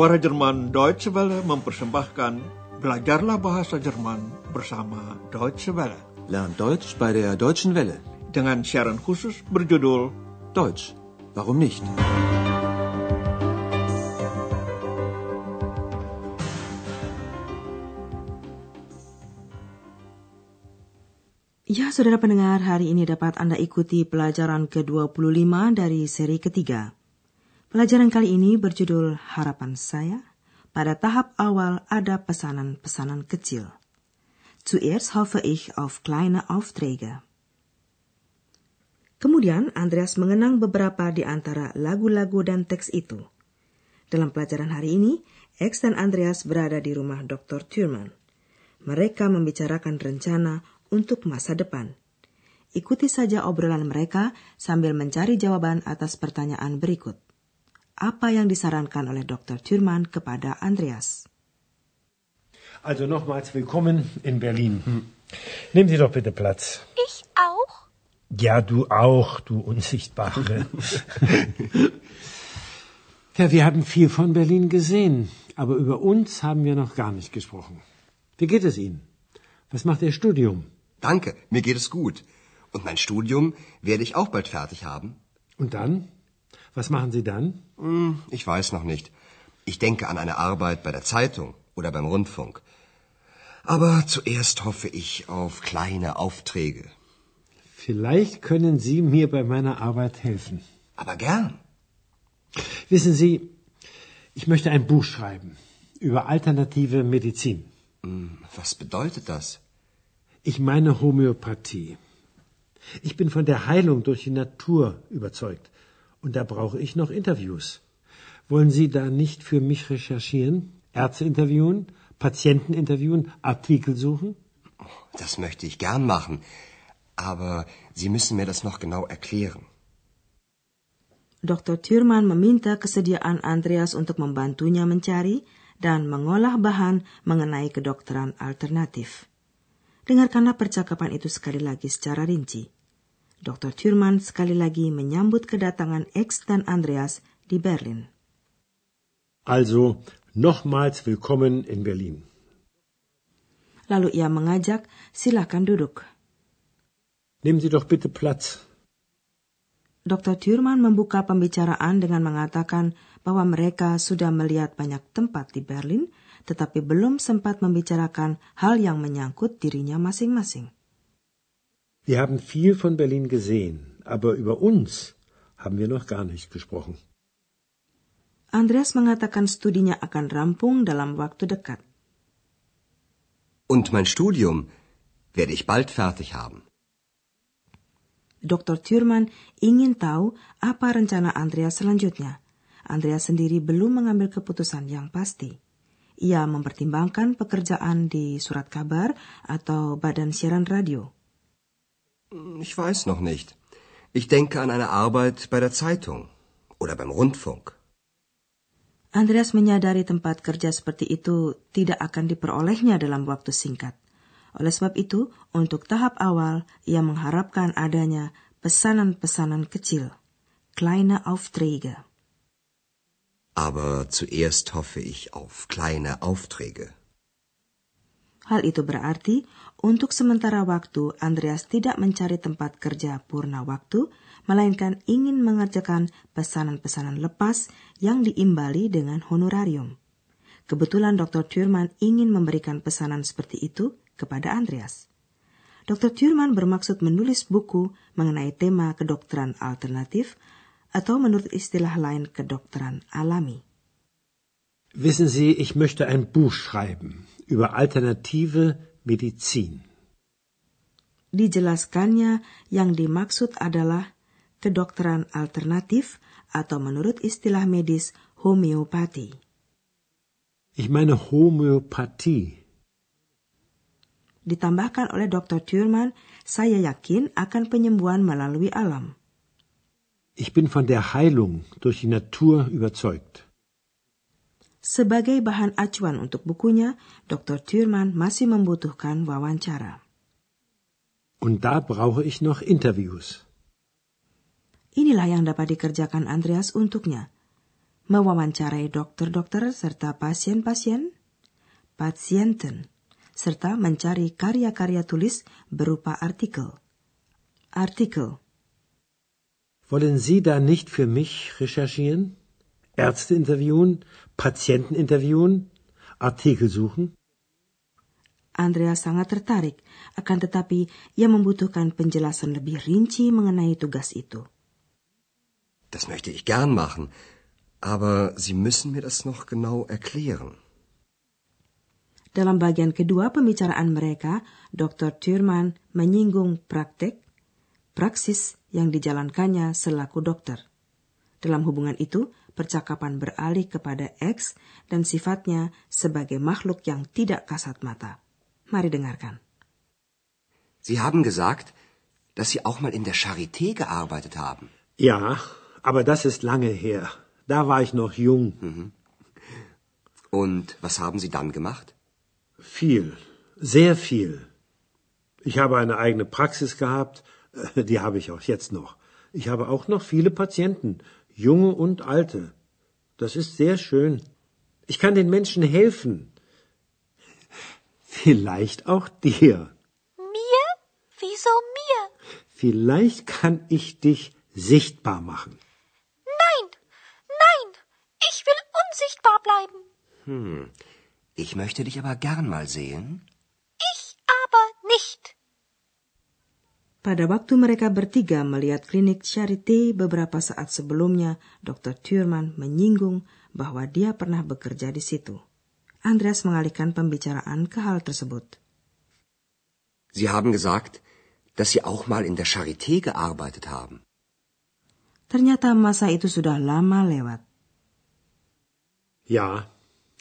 Suara Jerman Deutsche Welle mempersembahkan Belajarlah Bahasa Jerman bersama Deutsche Welle. Lernt Deutsch bei der Deutschen Welle. Dengan siaran khusus berjudul Deutsch, warum nicht? Ya, saudara pendengar, hari ini dapat Anda ikuti pelajaran ke-25 dari seri ketiga. Pelajaran kali ini berjudul Harapan Saya. Pada tahap awal ada pesanan-pesanan kecil. Zuerst hoffe ich auf kleine Aufträge. Kemudian Andreas mengenang beberapa di antara lagu-lagu dan teks itu. Dalam pelajaran hari ini, X dan Andreas berada di rumah Dr. Thurman. Mereka membicarakan rencana untuk masa depan. Ikuti saja obrolan mereka sambil mencari jawaban atas pertanyaan berikut. Apa yang disarankan oleh Dr. Thurman kepada Andreas? Also nochmals willkommen in Berlin. Nehmen Sie doch bitte Platz. Ich auch? Ja, du auch, du Unsichtbare. ja, wir haben viel von Berlin gesehen, aber über uns haben wir noch gar nicht gesprochen. Wie geht es Ihnen? Was macht Ihr Studium? Danke, mir geht es gut. Und mein Studium werde ich auch bald fertig haben. Und dann? Was machen Sie dann? Hm, ich weiß noch nicht. Ich denke an eine Arbeit bei der Zeitung oder beim Rundfunk. Aber zuerst hoffe ich auf kleine Aufträge. Vielleicht können Sie mir bei meiner Arbeit helfen. Aber gern. Wissen Sie, ich möchte ein Buch schreiben über alternative Medizin. Hm, was bedeutet das? Ich meine Homöopathie. Ich bin von der Heilung durch die Natur überzeugt. Und da brauche ich noch Interviews. Wollen Sie da nicht für mich recherchieren? Ärzte interviewen? Patienten interviewen? Artikel suchen? Das möchte ich gern machen. Aber Sie müssen mir das noch genau erklären. Dr. Thurman meminta kesediaan Andreas untuk membantunya mencari dan mengolah bahan mengenai kedokteran alternatif. Dengarkanlah percakapan itu sekali lagi secara rinci. Dr. Thurman sekali lagi menyambut kedatangan X dan Andreas di Berlin. Also, nochmals willkommen in Berlin. Lalu ia mengajak, silakan duduk. Nehmen Sie doch bitte Platz. Dr. Thurman membuka pembicaraan dengan mengatakan bahwa mereka sudah melihat banyak tempat di Berlin, tetapi belum sempat membicarakan hal yang menyangkut dirinya masing-masing. Wir haben viel von Berlin gesehen, aber über uns haben wir noch gar nicht gesprochen. Andreas mengatakan studinya akan rampung dalam waktu dekat. Und mein Studium werde ich bald fertig haben. Dr. Thurman ingin tahu apa rencana Andreas selanjutnya. Andreas sendiri belum mengambil keputusan yang pasti. Ia mempertimbangkan pekerjaan di surat kabar atau badan siaran radio. Ich weiß noch nicht. Ich denke an eine Arbeit bei der Zeitung oder beim Rundfunk. Andreas menyadari tempat kerja seperti itu tidak akan diperolehnya dalam waktu singkat. Oleh sebab itu, untuk tahap awal, ia mengharapkan adanya pesanan-pesanan kecil, kleine Aufträge. Aber zuerst hoffe ich auf kleine Aufträge. Hal itu berarti untuk sementara waktu Andreas tidak mencari tempat kerja purna waktu, melainkan ingin mengerjakan pesanan-pesanan lepas yang diimbali dengan honorarium. Kebetulan Dr. Thurman ingin memberikan pesanan seperti itu kepada Andreas. Dr. Thurman bermaksud menulis buku mengenai tema kedokteran alternatif atau menurut istilah lain kedokteran alami. Wissen Sie, ich möchte ein Buch schreiben über alternative Medizin. Dijelaskannya yang dimaksud adalah kedokteran alternatif atau menurut istilah medis homeopati. Ich meine Homöopathie. Ditambahkan oleh Dr. Thurman, saya yakin akan penyembuhan melalui alam. Ich bin von der Heilung durch die Natur überzeugt. Sebagai bahan acuan untuk bukunya, Dr. Thurman masih membutuhkan wawancara. Und da brauche ich noch Interviews. Inilah yang dapat dikerjakan Andreas untuknya. mewawancarai dokter-dokter serta pasien-pasien, pasienten, serta mencari karya-karya tulis berupa artikel. Artikel. Wollen Sie da nicht für mich recherchieren? Ärzte interviewen, Patienten interviewen, Artikel suchen? Andreas sangat tertarik, akan tetapi ia membutuhkan penjelasan lebih rinci mengenai tugas itu. Das möchte ich gern machen, aber Sie müssen mir das noch genau erklären. Dalam bagian kedua pembicaraan mereka, Dr. Thurman menyinggung praktek, praksis yang dijalankannya selaku dokter. Dalam hubungan itu, percakapan beralih kepada X dan sifatnya sebagai makhluk yang tidak kasat mata. Mari dengarkan. Sie haben gesagt, dass Sie auch mal in der Charité gearbeitet haben. Ja, aber das ist lange her. Da war ich noch jung. Und was haben Sie dann gemacht? Viel, sehr viel. Ich habe eine eigene Praxis gehabt, äh, die habe ich auch jetzt noch. Ich habe auch noch viele Patienten, junge und alte. Das ist sehr schön. Ich kann den Menschen helfen. Vielleicht auch dir. Mir? Wieso mir? Vielleicht kann ich dich sichtbar machen. Nein, nein, ich will unsichtbar bleiben. Hm. Ich möchte dich aber gern mal sehen. Pada waktu mereka bertiga melihat klinik Charité beberapa saat sebelumnya, Dr. Thurman menyinggung bahwa dia pernah bekerja di situ. Andreas mengalihkan pembicaraan ke hal tersebut. Sie haben gesagt, dass Sie auch mal in der Charité gearbeitet haben. Ternyata masa itu sudah lama lewat. Ja,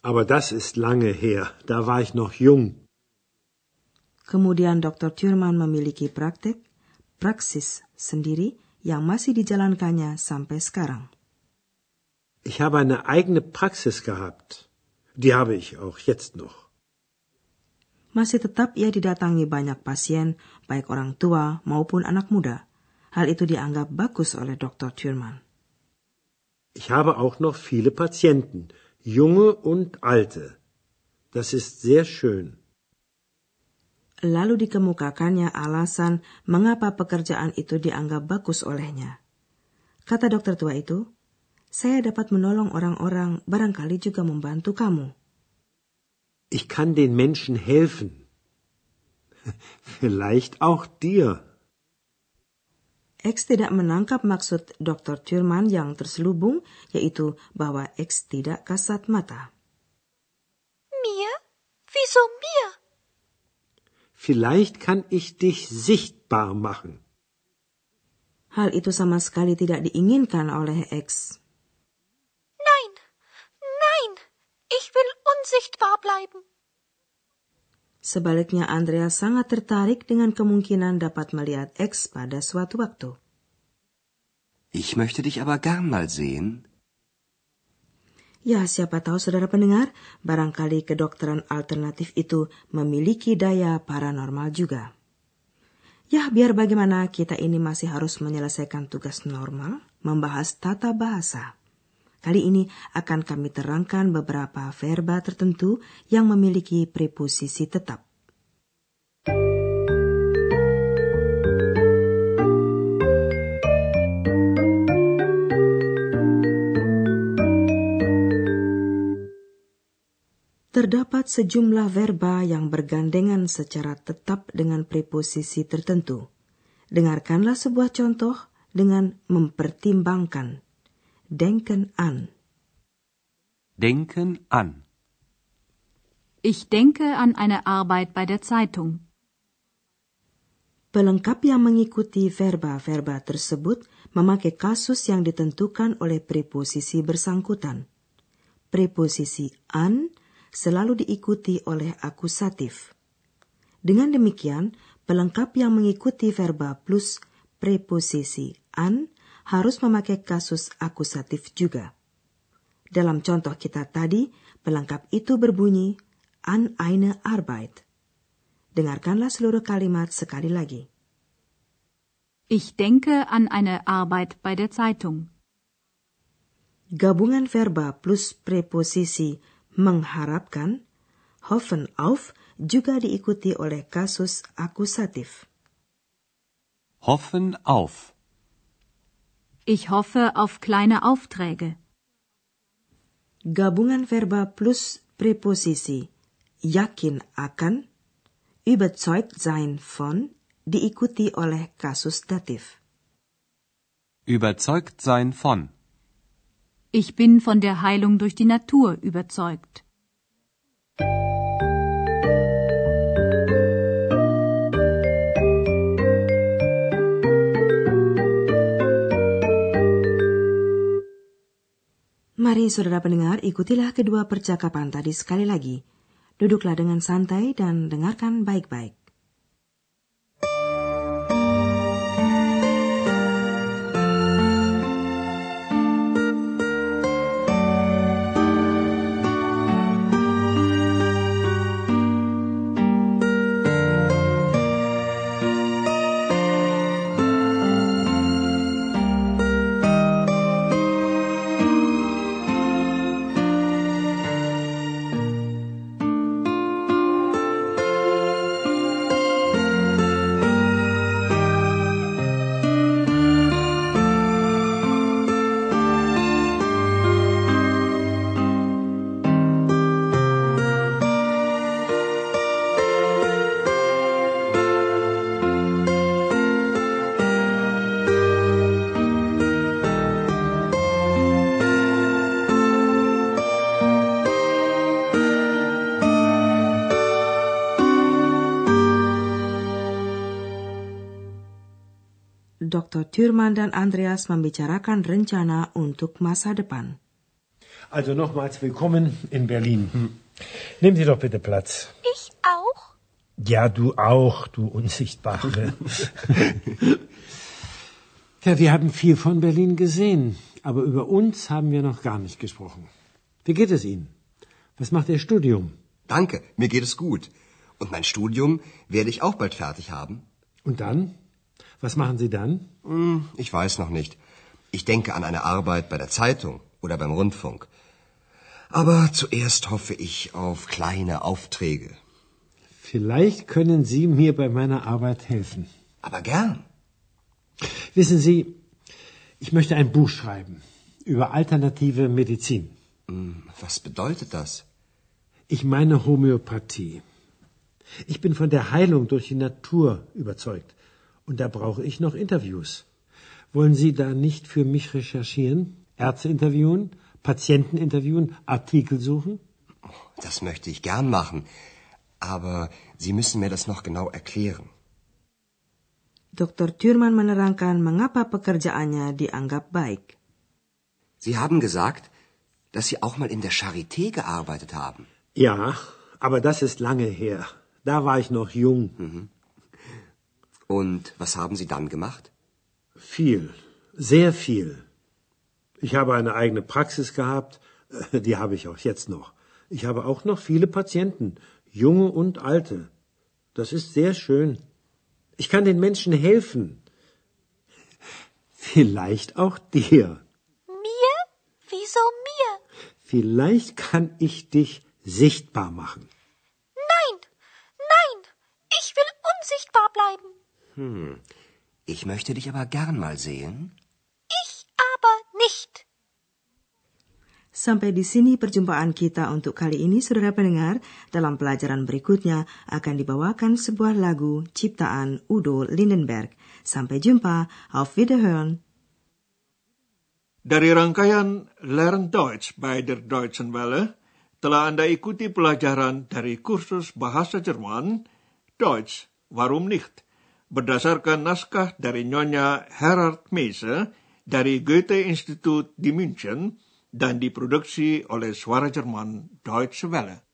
aber das ist lange her. Da war ich noch jung. Kemudian Dr. Thurman memiliki praktek, praksis sendiri yang masih dijalankannya sampai sekarang. Ich habe eine eigene Praxis gehabt. Die habe ich auch jetzt noch. Masih tetap ia didatangi banyak pasien, baik orang tua maupun anak muda. Hal itu dianggap bagus oleh Dr. Thurman. Ich habe auch noch viele Patienten, junge und alte. Das ist sehr schön. Lalu dikemukakannya alasan mengapa pekerjaan itu dianggap bagus olehnya. Kata dokter tua itu, saya dapat menolong orang-orang, barangkali juga membantu kamu. Ich kann den Menschen helfen. Vielleicht auch dir. X tidak menangkap maksud Dr. Thurman yang terselubung, yaitu bahwa X tidak kasat mata. Mir? Wieso mir? Vielleicht kann ich dich sichtbar machen. Hal itu sama sekali tidak diinginkan oleh X. Nein, nein, ich will unsichtbar bleiben. Sebaliknya, Andrea sangat tertarik dengan kemungkinan dapat melihat X pada suatu waktu. Ich möchte dich aber gern mal sehen. Ya, siapa tahu saudara pendengar, barangkali kedokteran alternatif itu memiliki daya paranormal juga. Ya, biar bagaimana kita ini masih harus menyelesaikan tugas normal, membahas tata bahasa. Kali ini akan kami terangkan beberapa verba tertentu yang memiliki preposisi tetap. Terdapat sejumlah verba yang bergandengan secara tetap dengan preposisi tertentu. Dengarkanlah sebuah contoh dengan mempertimbangkan denken an. Denken an. Ich denke an eine Arbeit bei der Zeitung. Pelengkap yang mengikuti verba-verba tersebut memakai kasus yang ditentukan oleh preposisi bersangkutan. Preposisi an selalu diikuti oleh akusatif. Dengan demikian, pelengkap yang mengikuti verba plus preposisi an harus memakai kasus akusatif juga. Dalam contoh kita tadi, pelengkap itu berbunyi an eine Arbeit. Dengarkanlah seluruh kalimat sekali lagi. Ich denke an eine Arbeit bei der Zeitung. Gabungan verba plus preposisi mengharapkan, hoffen auf, juga diikuti oleh kasus akusatif. Hoffen auf. Ich hoffe auf kleine Aufträge. Gabungan verba plus preposisi yakin akan, überzeugt sein von, diikuti oleh kasus datif. Überzeugt sein von. Ich bin von der Heilung durch die Natur überzeugt. Mari saudara pendengar, ikutilah kedua percakapan tadi sekali lagi. Duduklah dengan santai dan dengarkan baik-baik. Dr. Thürmann dan Andreas membicarakan rencana untuk masa depan. Also nochmals willkommen in Berlin. Nehmen Sie doch bitte Platz. Ich auch? Ja, du auch, du Unsichtbare. ja, wir haben viel von Berlin gesehen, aber über uns haben wir noch gar nicht gesprochen. Wie geht es Ihnen? Was macht Ihr Studium? Danke, mir geht es gut. Und mein Studium werde ich auch bald fertig haben. Und dann? Was machen Sie dann? Hm, ich weiß noch nicht. Ich denke an eine Arbeit bei der Zeitung oder beim Rundfunk. Aber zuerst hoffe ich auf kleine Aufträge. Vielleicht können Sie mir bei meiner Arbeit helfen. Aber gern. Wissen Sie, ich möchte ein Buch schreiben über alternative Medizin. Hm, was bedeutet das? Ich meine Homöopathie. Ich bin von der Heilung durch die Natur überzeugt. Und da brauche ich noch Interviews. Wollen Sie da nicht für mich recherchieren? Ärzte interviewen? Patienten interviewen? Artikel suchen? Das möchte ich gern machen. Aber Sie müssen mir das noch genau erklären. Dr. Thürmann menerangkan mengapa pekerjaannya dianggap baik. Sie haben gesagt, dass Sie auch mal in der Charité gearbeitet haben. Ja, aber das ist lange her. Da war ich noch jung. Mhm. Und was haben Sie dann gemacht? Viel, sehr viel. Ich habe eine eigene Praxis gehabt, die habe ich auch jetzt noch. Ich habe auch noch viele Patienten, junge und alte. Das ist sehr schön. Ich kann den Menschen helfen. Vielleicht auch dir. Mir? Wieso mir? Vielleicht kann ich dich sichtbar machen. Hm. Ich möchte dich aber gern mal sehen. Ich aber nicht. Sampai di sini perjumpaan kita untuk kali ini, saudara pendengar. Dalam pelajaran berikutnya akan dibawakan sebuah lagu ciptaan Udo Lindenberg. Sampai jumpa, auf Wiederhören. Dari rangkaian Learn Deutsch bei der Deutschen Welle, telah Anda ikuti pelajaran dari kursus bahasa Jerman, Deutsch, warum nicht? Berdasarkan naskah dari Nyonya Herard Meise dari Goethe Institut di München dan diproduksi oleh Suara Jerman Deutsche Welle.